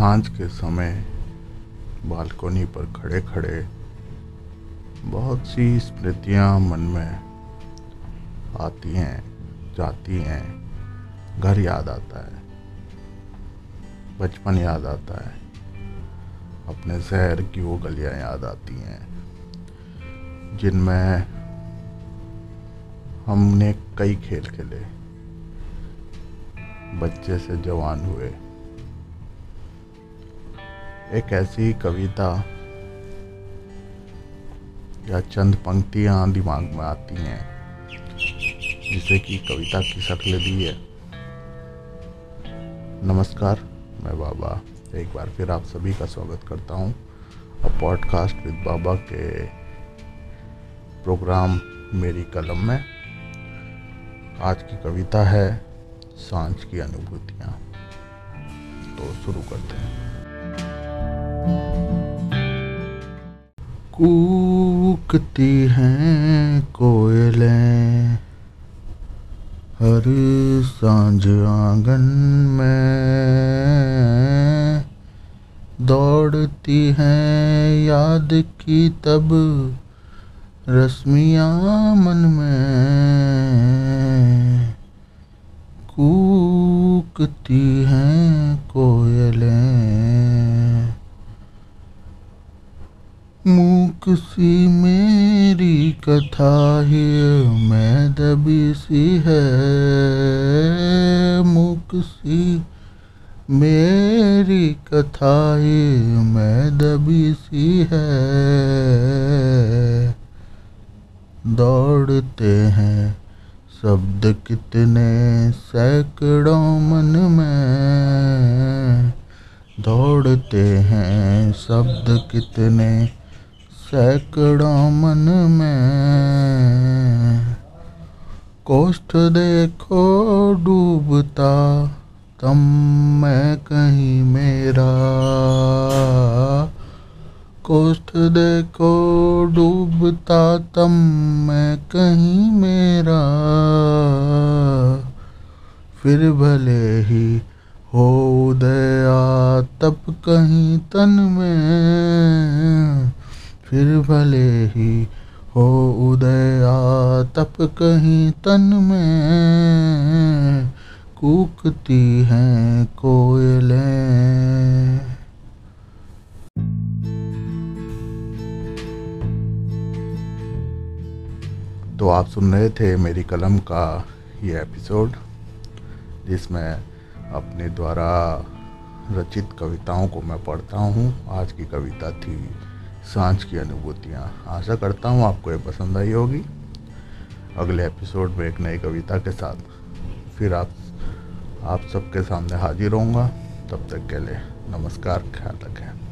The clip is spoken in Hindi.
साँझ के समय बालकोनी पर खड़े खड़े बहुत सी स्मृतियाँ मन में आती हैं, जाती हैं। घर याद आता है। बचपन याद आता है। अपने शहर की वो गलियाँ याद आती हैं, जिनमें हमने कई खेल खेले। बच्चे से जवान हुए। एक ऐसी कविता या चंद पंक्तियाँ दिमाग में आती हैं, जिसे कि कविता की शक्ल दी है। नमस्कार, मैं बाबा। एक बार फिर आप सभी का स्वागत करता हूँ। अब पॉडकास्ट विद बाबा के प्रोग्राम मेरी कलम में। आज की कविता है, साँझ की अनुभूतियाँ। तो शुरू करते हैं। कूकती हैं कोयलें। हर साँझ आँगन में। दौड़ती हैं याद की तब रश्मियाँ मन में। कूकती हैं कोयलें। मूक सी मेरी कथा ही मैं दबी सी है। मूक सी मेरी कथा ही मैं दबी सी है। दौड़ते हैं शब्द कितने सैकड़ों मन में। दौड़ते हैं शब्द कितने सैकड़ों मन में कोष्ठ देखो डूबता, तम मैं कहीं मेरा। कोष्ठ देखो डूबता, तम मैं कहीं मेरा। फिर भले ही हो उदया, तप कहीं तन में। फिर भले ही हो उदया, तप कहीं तन में, कूकती हैं कोयलें। तो आप सुन रहे थे मेरी कलम का ये एपिसोड, जिसमें अपने द्वारा रचित कविताओं को मैं पढ़ता हूँ। आज की कविता थी साँझ की अनुभूतियाँ। आशा करता हूँ आपको ये पसंद आई होगी। अगले एपिसोड में एक नई कविता के साथ फिर आप आप सबके सामने हाजिर होऊँगा। तब तक के लिए नमस्कार, ख्याल रखें।